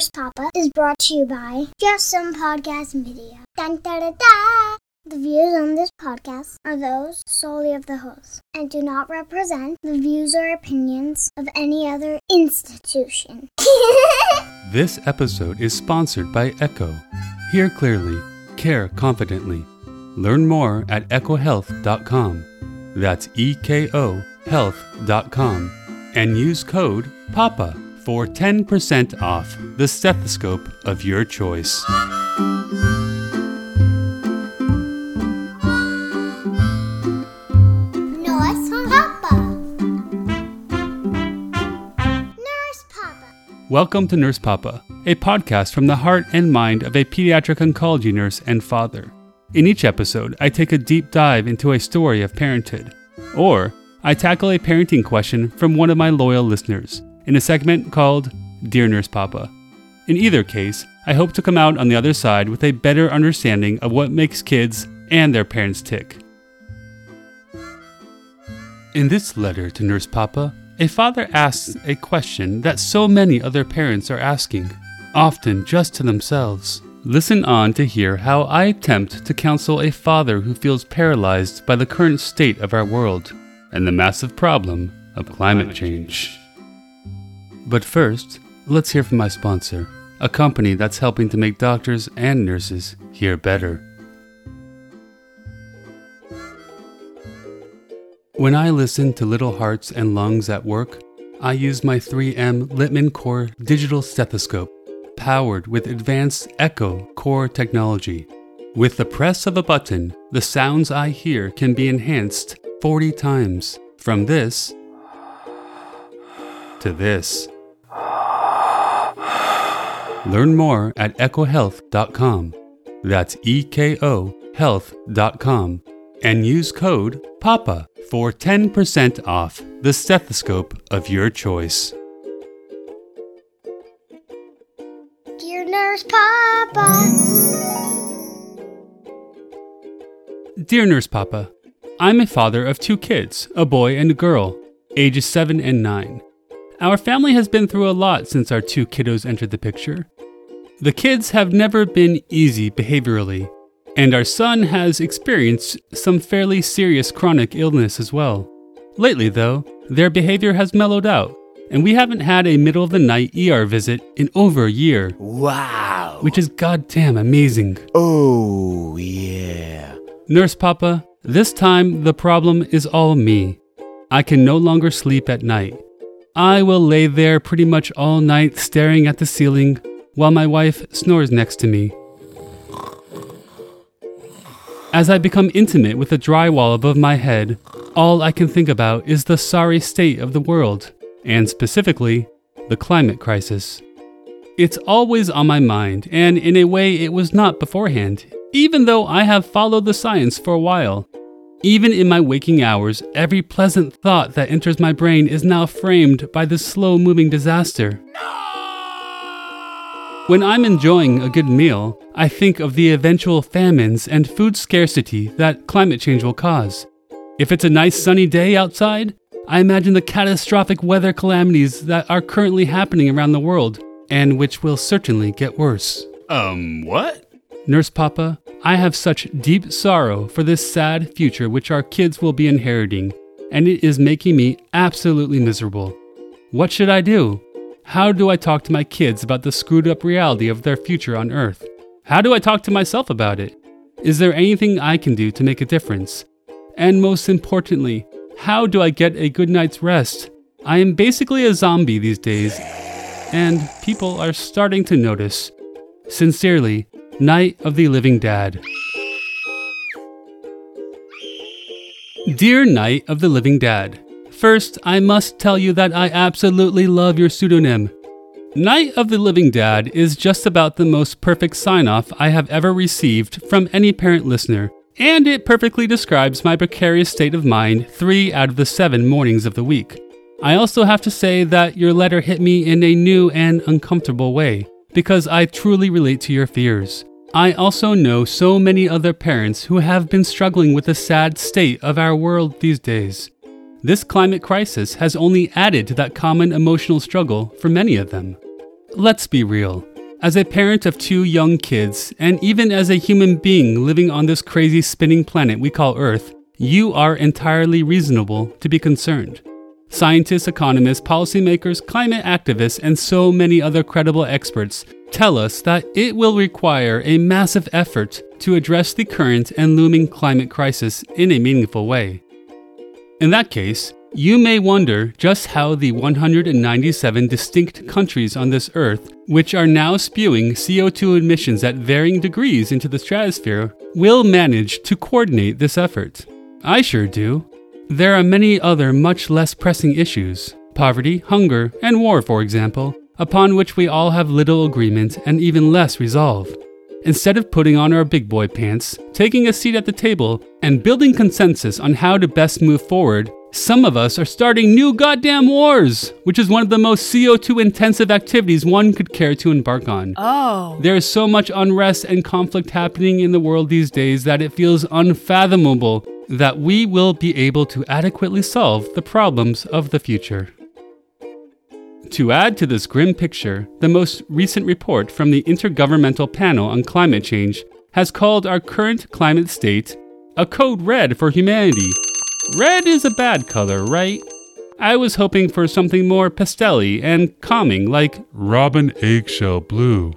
Nurse Papa is brought to you by Just Some Podcast Media. Dun, da, da, da. The views on this podcast are those solely of the host and do not represent the views or opinions of any other institution. This episode is sponsored by Eko. Hear clearly, care confidently. Learn more at ekohealth.com. That's E K O health.com. And use code PAPA for 10% off the stethoscope of your choice. Nurse Papa. Nurse Papa. Welcome to Nurse Papa, a podcast from the heart and mind of a pediatric oncology nurse and father. In each episode, I take a deep dive into a story of parenthood, or I tackle a parenting question from one of my loyal listeners in a segment called Dear Nurse Papa. In either case, I hope to come out on the other side with a better understanding of what makes kids and their parents tick. In this letter to Nurse Papa, a father asks a question that so many other parents are asking, often just to themselves. Listen on to hear how I attempt to counsel a father who feels paralyzed by the current state of our world and the massive problem of climate change. But first, let's hear from my sponsor, a company that's helping to make doctors and nurses hear better. When I listen to Little Hearts and Lungs at work, I use my 3M Littmann Core digital stethoscope, powered with advanced Eko Core technology. With the press of a button, the sounds I hear can be enhanced 40 times, from this to this. Learn more at ekohealth.com. That's E K O health.com. And use code PAPA for 10% off the stethoscope of your choice. Dear Nurse Papa. Dear Nurse Papa, I'm a father of two kids, a boy and a girl, ages 7 and 9. Our family has been through a lot since our two kiddos entered the picture. The kids have never been easy behaviorally, and our son has experienced some fairly serious chronic illness as well. Lately, though, their behavior has mellowed out, and we haven't had a middle of the night ER visit in over a year, Wow. which is goddamn amazing. Oh, yeah. Nurse Papa, this time the problem is all me. I can no longer sleep at night. I will lay there pretty much all night staring at the ceiling while my wife snores next to me. As I become intimate with the drywall above my head, all I can think about is the sorry state of the world, and specifically, the climate crisis. It's always on my mind, and in a way it was not beforehand, even though I have followed the science for a while. Even in my waking hours, every pleasant thought that enters my brain is now framed by this slow moving disaster. When I'm enjoying a good meal, I think of the eventual famines and food scarcity that climate change will cause. If it's a nice sunny day outside, I imagine the catastrophic weather calamities that are currently happening around the world, and which will certainly get worse. Um, what? Nurse Papa, I have such deep sorrow for this sad future which our kids will be inheriting, and it is making me absolutely miserable. What should I do? How do I talk to my kids about the screwed up reality of their future on Earth? How do I talk to myself about it? Is there anything I can do to make a difference? And most importantly, how do I get a good night's rest? I am basically a zombie these days, and people are starting to notice. Sincerely, Night of the Living Dad. Dear Night of the Living Dad, First, I must tell you that I absolutely love your pseudonym. Night of the Living Dad is just about the most perfect sign off I have ever received from any parent listener, and it perfectly describes my precarious state of mind three out of the seven mornings of the week. I also have to say that your letter hit me in a new and uncomfortable way, because I truly relate to your fears. I also know so many other parents who have been struggling with the sad state of our world these days. This climate crisis has only added to that common emotional struggle for many of them. let's be real. As a parent of two young kids, and even as a human being living on this crazy spinning planet we call Earth, you are entirely reasonable to be concerned. Scientists, economists, policymakers, climate activists, and so many other credible experts tell us that it will require a massive effort to address the current and looming climate crisis in a meaningful way. In that case, you may wonder just how the 197 distinct countries on this earth, which are now spewing CO2 emissions at varying degrees into the stratosphere, will manage to coordinate this effort. I sure do. There are many other much less pressing issues poverty, hunger, and war, for example, upon which we all have little agreement and even less resolve. Instead of putting on our big boy pants, taking a seat at the table, and building consensus on how to best move forward, some of us are starting new goddamn wars, which is one of the most CO2 intensive activities one could care to embark on. Oh. There is so much unrest and conflict happening in the world these days that it feels unfathomable that we will be able to adequately solve the problems of the future. To add to this grim picture, the most recent report from the Intergovernmental Panel on Climate Change has called our current climate state a code red for humanity. Red is a bad color, right? I was hoping for something more pastelly and calming, like Robin Eggshell Blue.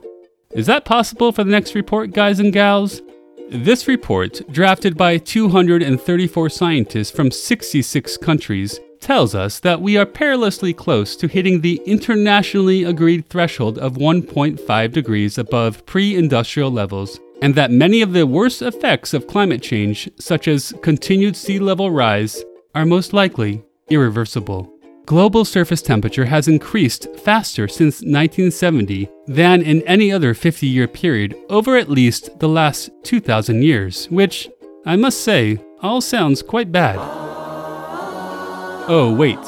Is that possible for the next report, guys and gals? This report, drafted by 234 scientists from 66 countries, tells us that we are perilously close to hitting the internationally agreed threshold of 1.5 degrees above pre industrial levels, and that many of the worst effects of climate change, such as continued sea level rise, are most likely irreversible. Global surface temperature has increased faster since 1970 than in any other 50 year period over at least the last 2,000 years, which, I must say, all sounds quite bad. Oh, wait.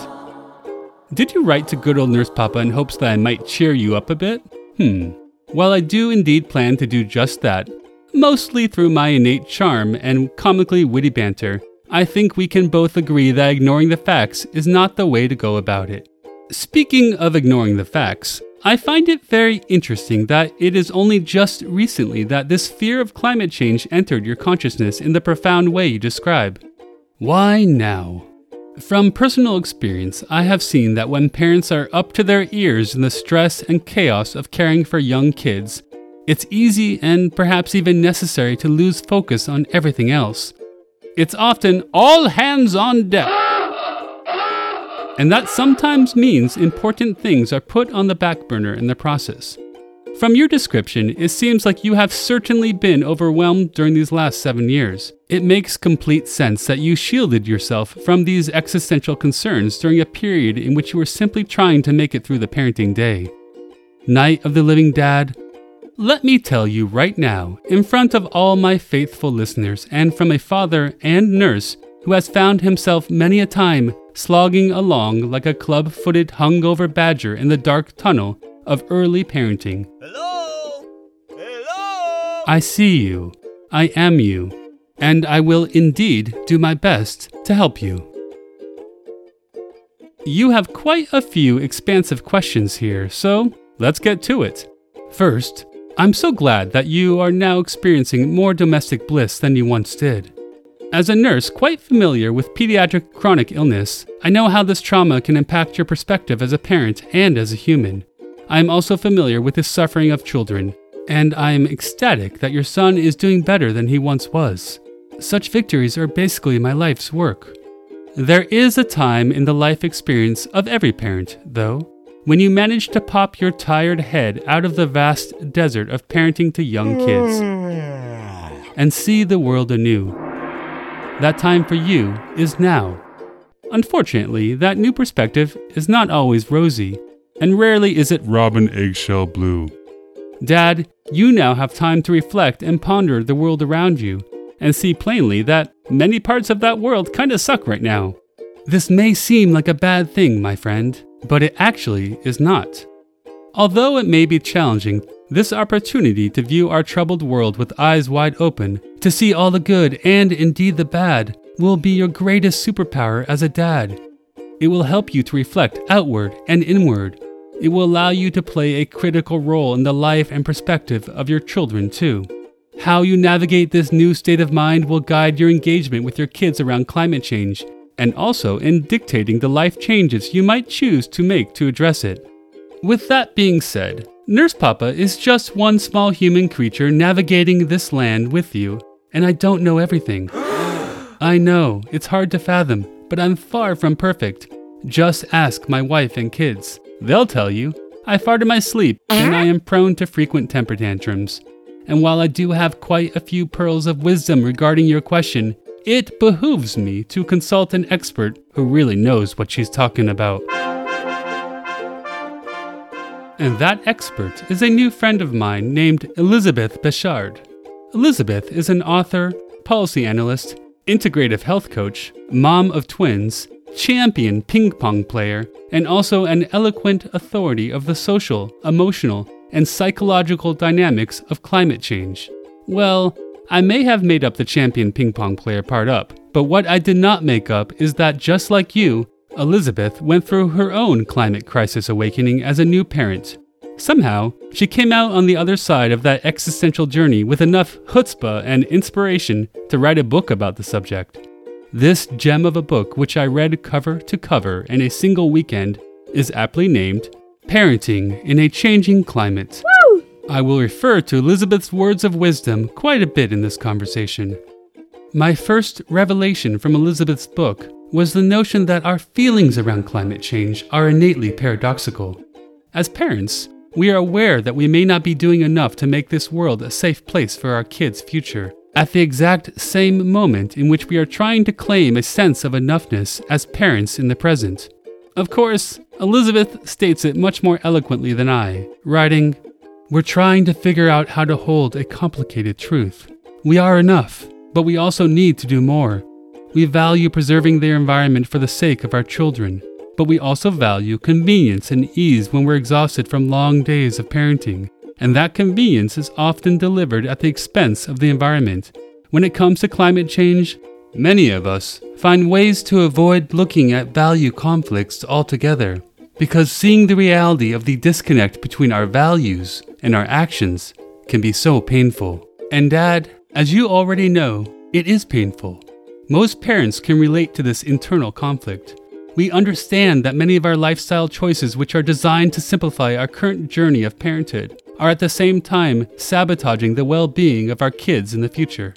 Did you write to good old Nurse Papa in hopes that I might cheer you up a bit? Hmm. Well, I do indeed plan to do just that, mostly through my innate charm and comically witty banter. I think we can both agree that ignoring the facts is not the way to go about it. Speaking of ignoring the facts, I find it very interesting that it is only just recently that this fear of climate change entered your consciousness in the profound way you describe. Why now? From personal experience, I have seen that when parents are up to their ears in the stress and chaos of caring for young kids, it's easy and perhaps even necessary to lose focus on everything else. It's often all hands on deck. And that sometimes means important things are put on the back burner in the process. From your description, it seems like you have certainly been overwhelmed during these last seven years. It makes complete sense that you shielded yourself from these existential concerns during a period in which you were simply trying to make it through the parenting day. Night of the Living Dad, let me tell you right now, in front of all my faithful listeners, and from a father and nurse who has found himself many a time slogging along like a club footed, hungover badger in the dark tunnel of early parenting. Hello? Hello? I see you, I am you, and I will indeed do my best to help you. You have quite a few expansive questions here, so let's get to it. First, I'm so glad that you are now experiencing more domestic bliss than you once did. As a nurse quite familiar with pediatric chronic illness, I know how this trauma can impact your perspective as a parent and as a human. I am also familiar with the suffering of children, and I am ecstatic that your son is doing better than he once was. Such victories are basically my life's work. There is a time in the life experience of every parent, though, when you manage to pop your tired head out of the vast desert of parenting to young kids and see the world anew. That time for you is now. Unfortunately, that new perspective is not always rosy, and rarely is it Robin Eggshell Blue. Dad, you now have time to reflect and ponder the world around you and see plainly that many parts of that world kinda suck right now. This may seem like a bad thing, my friend, but it actually is not. Although it may be challenging, this opportunity to view our troubled world with eyes wide open, to see all the good and indeed the bad, will be your greatest superpower as a dad. It will help you to reflect outward and inward, It will allow you to play a critical role in the life and perspective of your children, too. How you navigate this new state of mind will guide your engagement with your kids around climate change, and also in dictating the life changes you might choose to make to address it. With that being said, Nurse Papa is just one small human creature navigating this land with you, and I don't know everything. I know, it's hard to fathom, but I'm far from perfect. Just ask my wife and kids. They'll tell you. I fart in my sleep, and I am prone to frequent temper tantrums. And while I do have quite a few pearls of wisdom regarding your question, it behooves me to consult an expert who really knows what she's talking about. And that expert is a new friend of mine named Elizabeth Bechard. Elizabeth is an author, policy analyst, integrative health coach, mom of twins, champion ping pong player, and also an eloquent authority of the social, emotional, and psychological dynamics of climate change. Well, I may have made up the champion ping pong player part up, but what I did not make up is that just like you, Elizabeth went through her own climate crisis awakening as a new parent. Somehow, she came out on the other side of that existential journey with enough chutzpah and inspiration to write a book about the subject. This gem of a book, which I read cover to cover in a single weekend, is aptly named Parenting in a Changing Climate. Woo! I will refer to Elizabeth's words of wisdom quite a bit in this conversation. My first revelation from Elizabeth's book was the notion that our feelings around climate change are innately paradoxical. As parents, we are aware that we may not be doing enough to make this world a safe place for our kids' future at the exact same moment in which we are trying to claim a sense of enoughness as parents in the present. Of course, Elizabeth states it much more eloquently than I, writing, We're trying to figure out how to hold a complicated truth. We are enough, but we also need to do more. We value preserving their environment for the sake of our children, but we also value convenience and ease when we're exhausted from long days of parenting and that convenience is often delivered at the expense of the environment. When it comes to climate change, many of us find ways to avoid looking at value conflicts altogether, because seeing the reality of the disconnect between our values and our actions can be so painful. And, Dad, as you already know, it is painful. Most parents can relate to this internal conflict. We understand that many of our lifestyle choices, which are designed to simplify our current journey of parenthood, are at the same time sabotaging the well being of our kids in the future.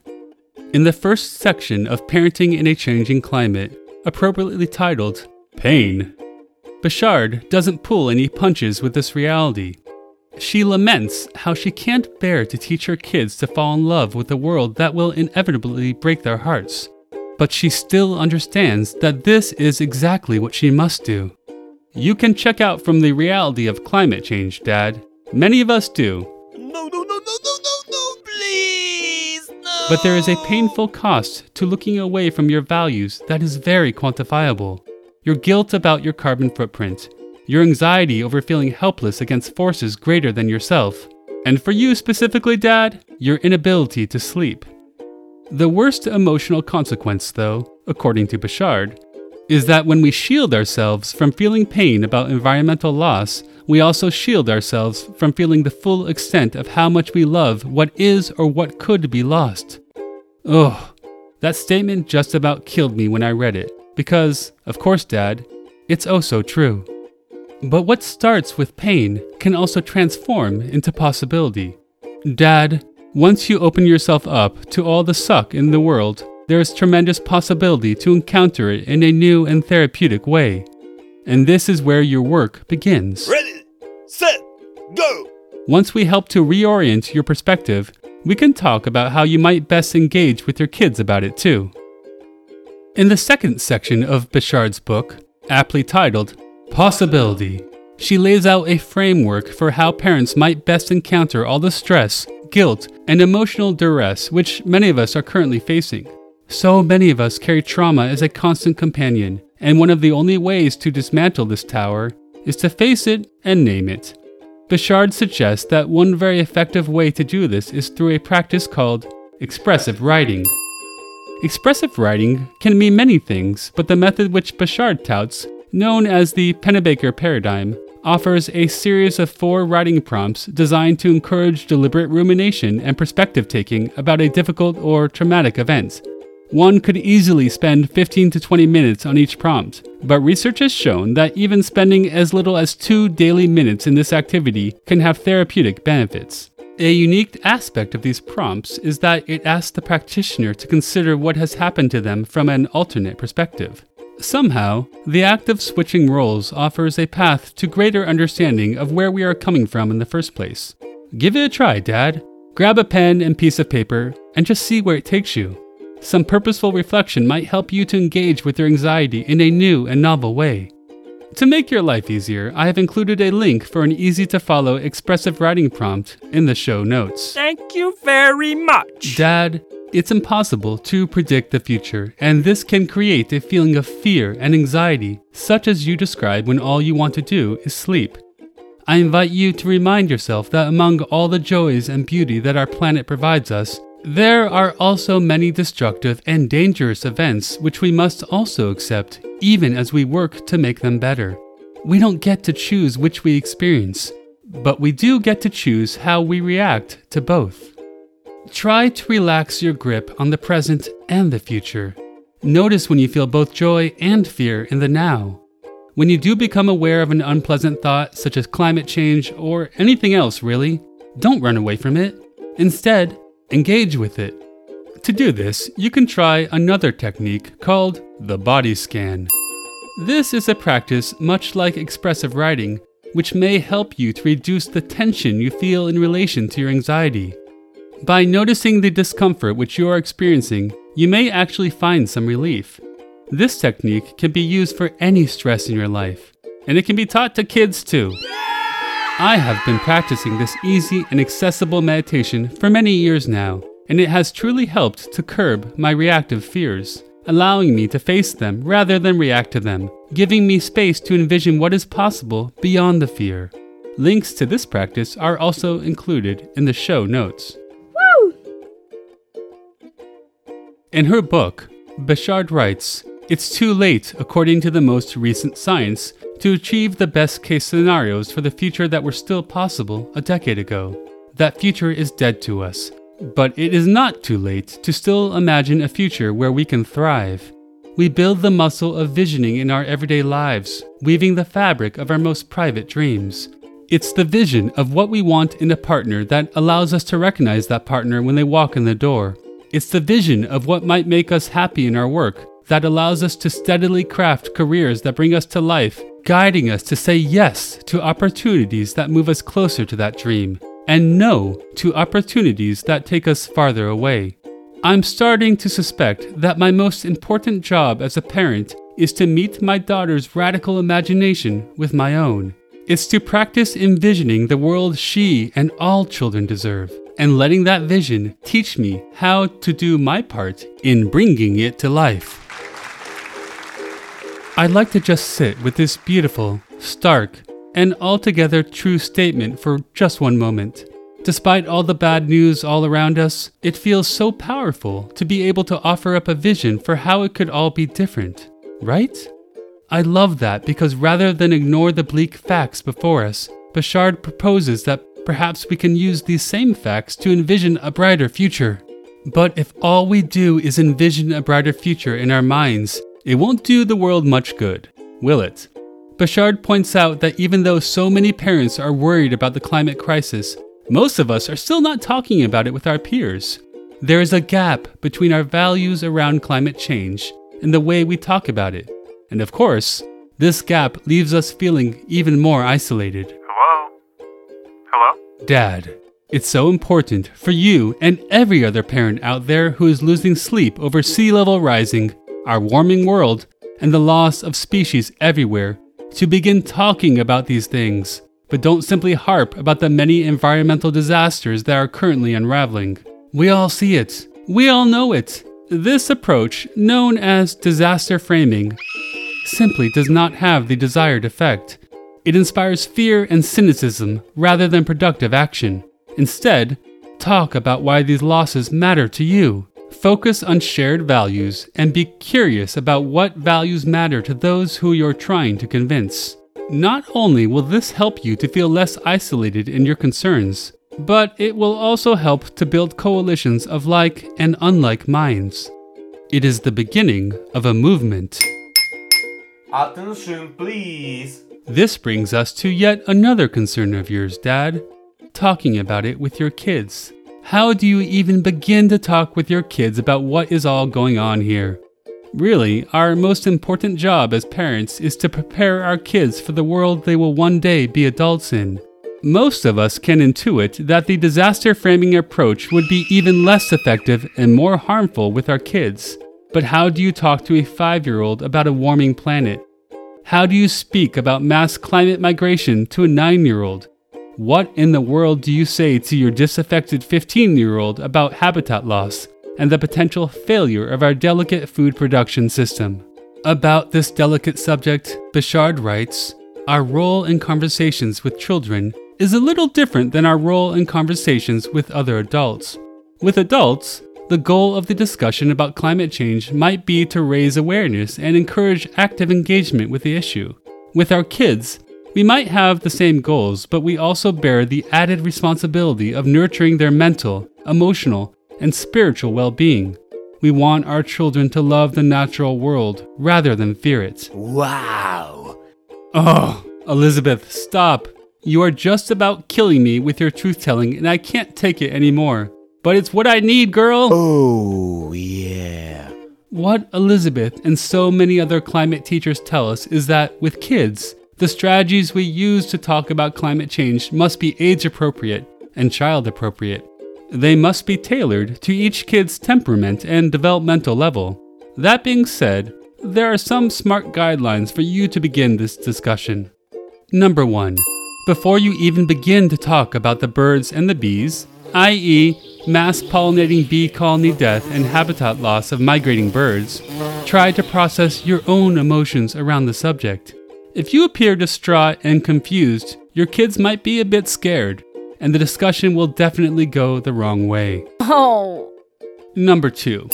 In the first section of Parenting in a Changing Climate, appropriately titled Pain, Bechard doesn't pull any punches with this reality. She laments how she can't bear to teach her kids to fall in love with a world that will inevitably break their hearts. But she still understands that this is exactly what she must do. You can check out from the reality of climate change, Dad, Many of us do. But there is a painful cost to looking away from your values that is very quantifiable. Your guilt about your carbon footprint, your anxiety over feeling helpless against forces greater than yourself, and for you specifically, Dad, your inability to sleep. The worst emotional consequence, though, according to Bechard, is that when we shield ourselves from feeling pain about environmental loss, we also shield ourselves from feeling the full extent of how much we love what is or what could be lost. Ugh, that statement just about killed me when I read it, because, of course, Dad, it's oh so true. But what starts with pain can also transform into possibility. Dad, once you open yourself up to all the suck in the world, there is tremendous possibility to encounter it in a new and therapeutic way. And this is where your work begins. Ready, set, go! Once we help to reorient your perspective, we can talk about how you might best engage with your kids about it too. In the second section of Bechard's book, aptly titled Possibility, she lays out a framework for how parents might best encounter all the stress, guilt, and emotional duress which many of us are currently facing. So many of us carry trauma as a constant companion, and one of the only ways to dismantle this tower is to face it and name it. Bechard suggests that one very effective way to do this is through a practice called expressive writing. Expressive writing can mean many things, but the method which Bechard touts, known as the Pennebaker paradigm, offers a series of four writing prompts designed to encourage deliberate rumination and perspective taking about a difficult or traumatic event. One could easily spend 15 to 20 minutes on each prompt, but research has shown that even spending as little as two daily minutes in this activity can have therapeutic benefits. A unique aspect of these prompts is that it asks the practitioner to consider what has happened to them from an alternate perspective. Somehow, the act of switching roles offers a path to greater understanding of where we are coming from in the first place. Give it a try, Dad. Grab a pen and piece of paper and just see where it takes you. Some purposeful reflection might help you to engage with your anxiety in a new and novel way. To make your life easier, I have included a link for an easy to follow expressive writing prompt in the show notes. Thank you very much. Dad, it's impossible to predict the future, and this can create a feeling of fear and anxiety, such as you describe when all you want to do is sleep. I invite you to remind yourself that among all the joys and beauty that our planet provides us, there are also many destructive and dangerous events which we must also accept, even as we work to make them better. We don't get to choose which we experience, but we do get to choose how we react to both. Try to relax your grip on the present and the future. Notice when you feel both joy and fear in the now. When you do become aware of an unpleasant thought, such as climate change or anything else really, don't run away from it. Instead, engage with it. To do this, you can try another technique called the body scan. This is a practice much like expressive writing, which may help you to reduce the tension you feel in relation to your anxiety. By noticing the discomfort which you are experiencing, you may actually find some relief. This technique can be used for any stress in your life, and it can be taught to kids too. I have been practicing this easy and accessible meditation for many years now, and it has truly helped to curb my reactive fears, allowing me to face them rather than react to them, giving me space to envision what is possible beyond the fear. Links to this practice are also included in the show notes. Woo! In her book, Bechard writes, It's too late, according to the most recent science, to achieve the best case scenarios for the future that were still possible a decade ago. That future is dead to us. But it is not too late to still imagine a future where we can thrive. We build the muscle of visioning in our everyday lives, weaving the fabric of our most private dreams. It's the vision of what we want in a partner that allows us to recognize that partner when they walk in the door. It's the vision of what might make us happy in our work that allows us to steadily craft careers that bring us to life guiding us to say yes to opportunities that move us closer to that dream, and no to opportunities that take us farther away. I'm starting to suspect that my most important job as a parent is to meet my daughter's radical imagination with my own. It's to practice envisioning the world she and all children deserve, and letting that vision teach me how to do my part in bringing it to life. I'd like to just sit with this beautiful, stark, and altogether true statement for just one moment. Despite all the bad news all around us, it feels so powerful to be able to offer up a vision for how it could all be different, right? I love that because rather than ignore the bleak facts before us, Bechard proposes that perhaps we can use these same facts to envision a brighter future. But if all we do is envision a brighter future in our minds, it won't do the world much good, will it? Bechard points out that even though so many parents are worried about the climate crisis, most of us are still not talking about it with our peers. There is a gap between our values around climate change and the way we talk about it. And of course, this gap leaves us feeling even more isolated. Hello? Hello? Dad, it's so important for you and every other parent out there who is losing sleep over sea level rising our warming world, and the loss of species everywhere to begin talking about these things, but don't simply harp about the many environmental disasters that are currently unraveling. We all see it, we all know it. This approach, known as disaster framing, simply does not have the desired effect. It inspires fear and cynicism rather than productive action. Instead, talk about why these losses matter to you. Focus on shared values and be curious about what values matter to those who you're trying to convince. Not only will this help you to feel less isolated in your concerns, but it will also help to build coalitions of like and unlike minds. It is the beginning of a movement. Attention, please. This brings us to yet another concern of yours, Dad talking about it with your kids. How do you even begin to talk with your kids about what is all going on here? Really, our most important job as parents is to prepare our kids for the world they will one day be adults in. Most of us can intuit that the disaster framing approach would be even less effective and more harmful with our kids. But how do you talk to a five year old about a warming planet? How do you speak about mass climate migration to a nine year old? What in the world do you say to your disaffected 15 year old about habitat loss and the potential failure of our delicate food production system? About this delicate subject, Bechard writes Our role in conversations with children is a little different than our role in conversations with other adults. With adults, the goal of the discussion about climate change might be to raise awareness and encourage active engagement with the issue. With our kids, we might have the same goals, but we also bear the added responsibility of nurturing their mental, emotional, and spiritual well being. We want our children to love the natural world rather than fear it. Wow. Oh, Elizabeth, stop. You are just about killing me with your truth telling, and I can't take it anymore. But it's what I need, girl. Oh, yeah. What Elizabeth and so many other climate teachers tell us is that with kids, the strategies we use to talk about climate change must be age appropriate and child appropriate. They must be tailored to each kid's temperament and developmental level. That being said, there are some smart guidelines for you to begin this discussion. Number 1. Before you even begin to talk about the birds and the bees, i.e., mass pollinating bee colony death and habitat loss of migrating birds, try to process your own emotions around the subject. If you appear distraught and confused, your kids might be a bit scared, and the discussion will definitely go the wrong way. Oh. Number 2.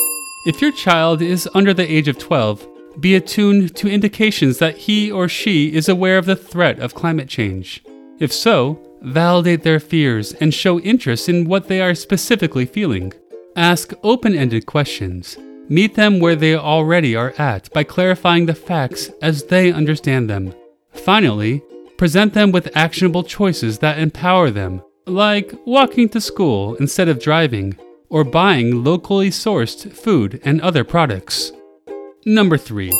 If your child is under the age of 12, be attuned to indications that he or she is aware of the threat of climate change. If so, validate their fears and show interest in what they are specifically feeling. Ask open ended questions. Meet them where they already are at by clarifying the facts as they understand them. Finally, present them with actionable choices that empower them, like walking to school instead of driving, or buying locally sourced food and other products. Number 3.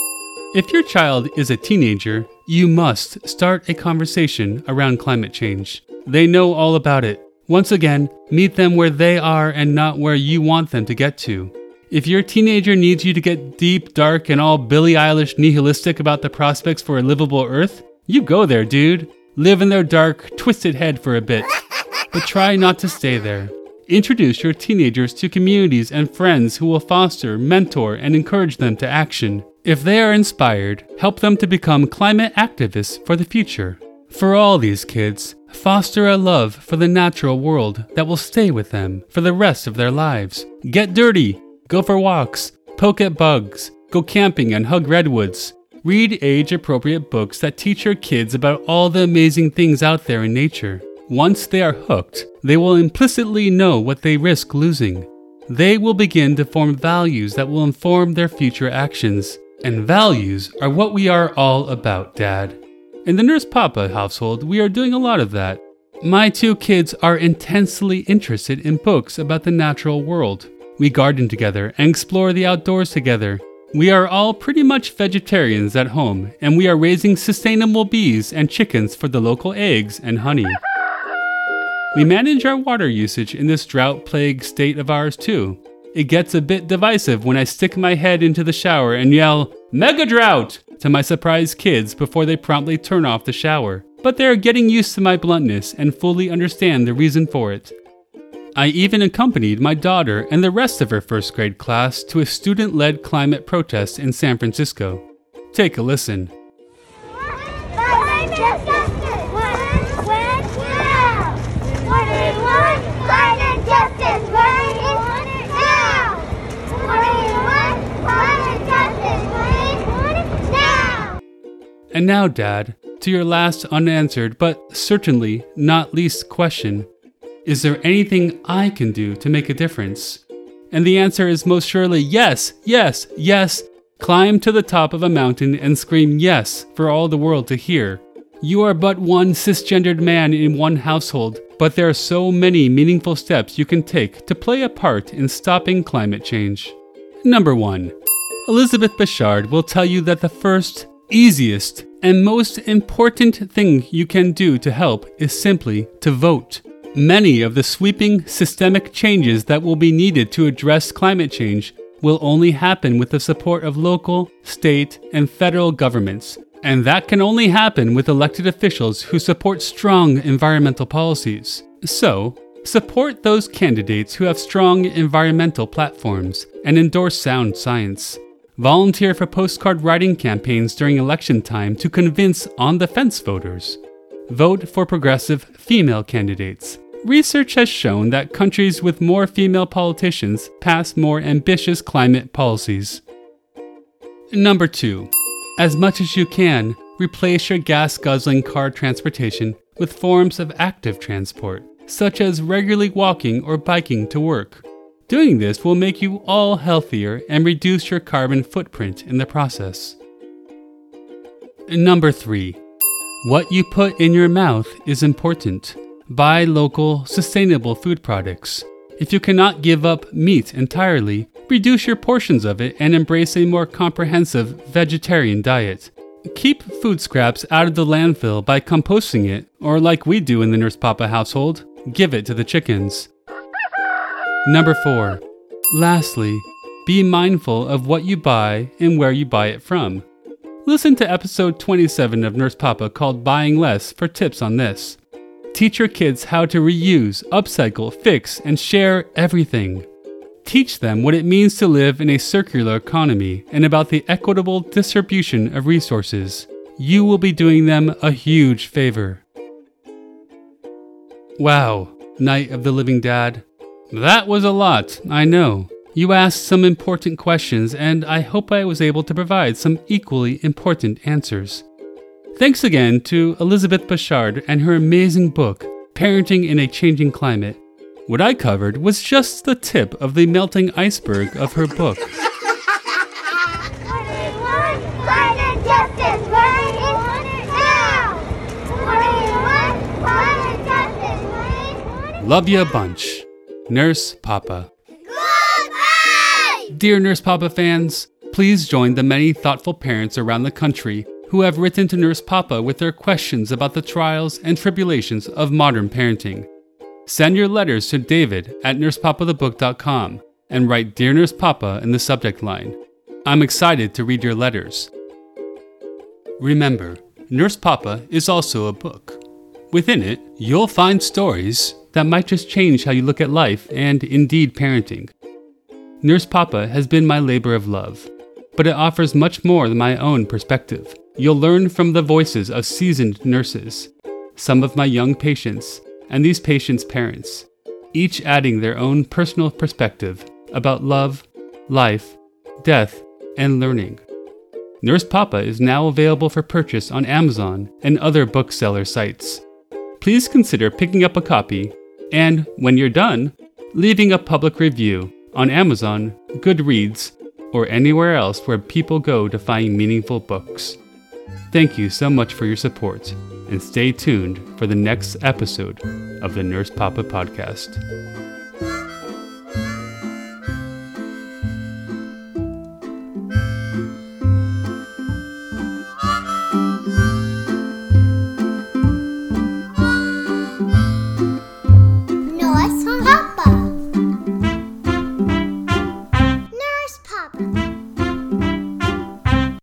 If your child is a teenager, you must start a conversation around climate change. They know all about it. Once again, meet them where they are and not where you want them to get to. If your teenager needs you to get deep, dark, and all Billie Eilish nihilistic about the prospects for a livable Earth, you go there, dude. Live in their dark, twisted head for a bit. But try not to stay there. Introduce your teenagers to communities and friends who will foster, mentor, and encourage them to action. If they are inspired, help them to become climate activists for the future. For all these kids, foster a love for the natural world that will stay with them for the rest of their lives. Get dirty, Go for walks, poke at bugs, go camping and hug redwoods. Read age appropriate books that teach your kids about all the amazing things out there in nature. Once they are hooked, they will implicitly know what they risk losing. They will begin to form values that will inform their future actions. And values are what we are all about, Dad. In the Nurse Papa household, we are doing a lot of that. My two kids are intensely interested in books about the natural world. We garden together and explore the outdoors together. We are all pretty much vegetarians at home, and we are raising sustainable bees and chickens for the local eggs and honey. We manage our water usage in this drought plagued state of ours too. It gets a bit divisive when I stick my head into the shower and yell, Mega Drought! to my surprised kids before they promptly turn off the shower. But they are getting used to my bluntness and fully understand the reason for it. I even accompanied my daughter and the rest of her first grade class to a student led climate protest in San Francisco. Take a listen. And now, Dad, to your last unanswered, but certainly not least question Is there anything I can do to make a difference? And the answer is most surely yes, yes, yes. Climb to the top of a mountain and scream yes for all the world to hear. You are but one cisgendered man in one household, but there are so many meaningful steps you can take to play a part in stopping climate change. Number 1. Elizabeth Bechard will tell you that the first, easiest, and most important thing you can do to help is simply to vote. Many of the sweeping systemic changes that will be needed to address climate change will only happen with the support of local, state, and federal governments, and that can only happen with elected officials who support strong environmental policies. So, support those candidates who have strong environmental platforms and endorse sound science. Volunteer for postcard writing campaigns during election time to convince on the fence voters. Vote for progressive female candidates. Research has shown that countries with more female politicians pass more ambitious climate policies. Number 2 as much as you can, replace your gas guzzling car transportation with forms of active transport, such as regularly walking or biking to work. Doing this will make you all healthier and reduce your carbon footprint in the process. Number 3. What you put in your mouth is important. Buy local, sustainable food products. If you cannot give up meat entirely, reduce your portions of it and embrace a more comprehensive vegetarian diet. Keep food scraps out of the landfill by composting it, or like we do in the Nurse Papa household, give it to the chickens. Number 4. Lastly, be mindful of what you buy and where you buy it from. Listen to episode 27 of Nurse Papa called Buying Less for tips on this. Teach your kids how to reuse, upcycle, fix, and share everything. Teach them what it means to live in a circular economy and about the equitable distribution of resources. You will be doing them a huge favor. Wow, Night of the Living Dad. That was a lot, I know. You asked some important questions, and I hope I was able to provide some equally important answers. Thanks again to Elizabeth Bouchard and her amazing book, Parenting in a Changing Climate. What I covered was just the tip of the melting iceberg of her book. Love you a bunch. Nurse Papa. Goodbye! Dear Nurse Papa fans, please join the many thoughtful parents around the country who have written to Nurse Papa with their questions about the trials and tribulations of modern parenting. Send your letters to David at nursepapathebook.com and write Dear Nurse Papa in the subject line. I'm excited to read your letters. Remember, Nurse Papa is also a book. Within it, you'll find stories that might just change how you look at life and indeed parenting. Nurse Papa has been my labor of love, but it offers much more than my own perspective. You'll learn from the voices of seasoned nurses, some of my young patients, and these patients' parents, each adding their own personal perspective about love, life, death, and learning. Nurse Papa is now available for purchase on Amazon and other bookseller sites. Please consider picking up a copy and, when you're done, leaving a public review on Amazon, Goodreads, or anywhere else where people go to find meaningful books. Thank you so much for your support and stay tuned for the next episode of the Nurse Papa Podcast.